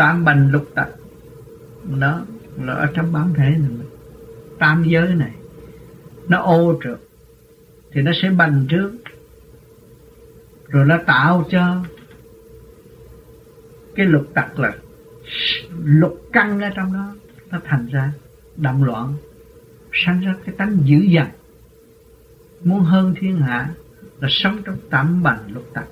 tam bành lục tặc nó là ở trong bản thể này tam giới này, nó ô trượt, thì nó sẽ bành trước. Rồi nó tạo cho cái lục tặc là lục căng ở trong đó, nó thành ra động loạn, sanh ra cái tánh dữ dằn. Muốn hơn thiên hạ là sống trong tạm bành lục tặc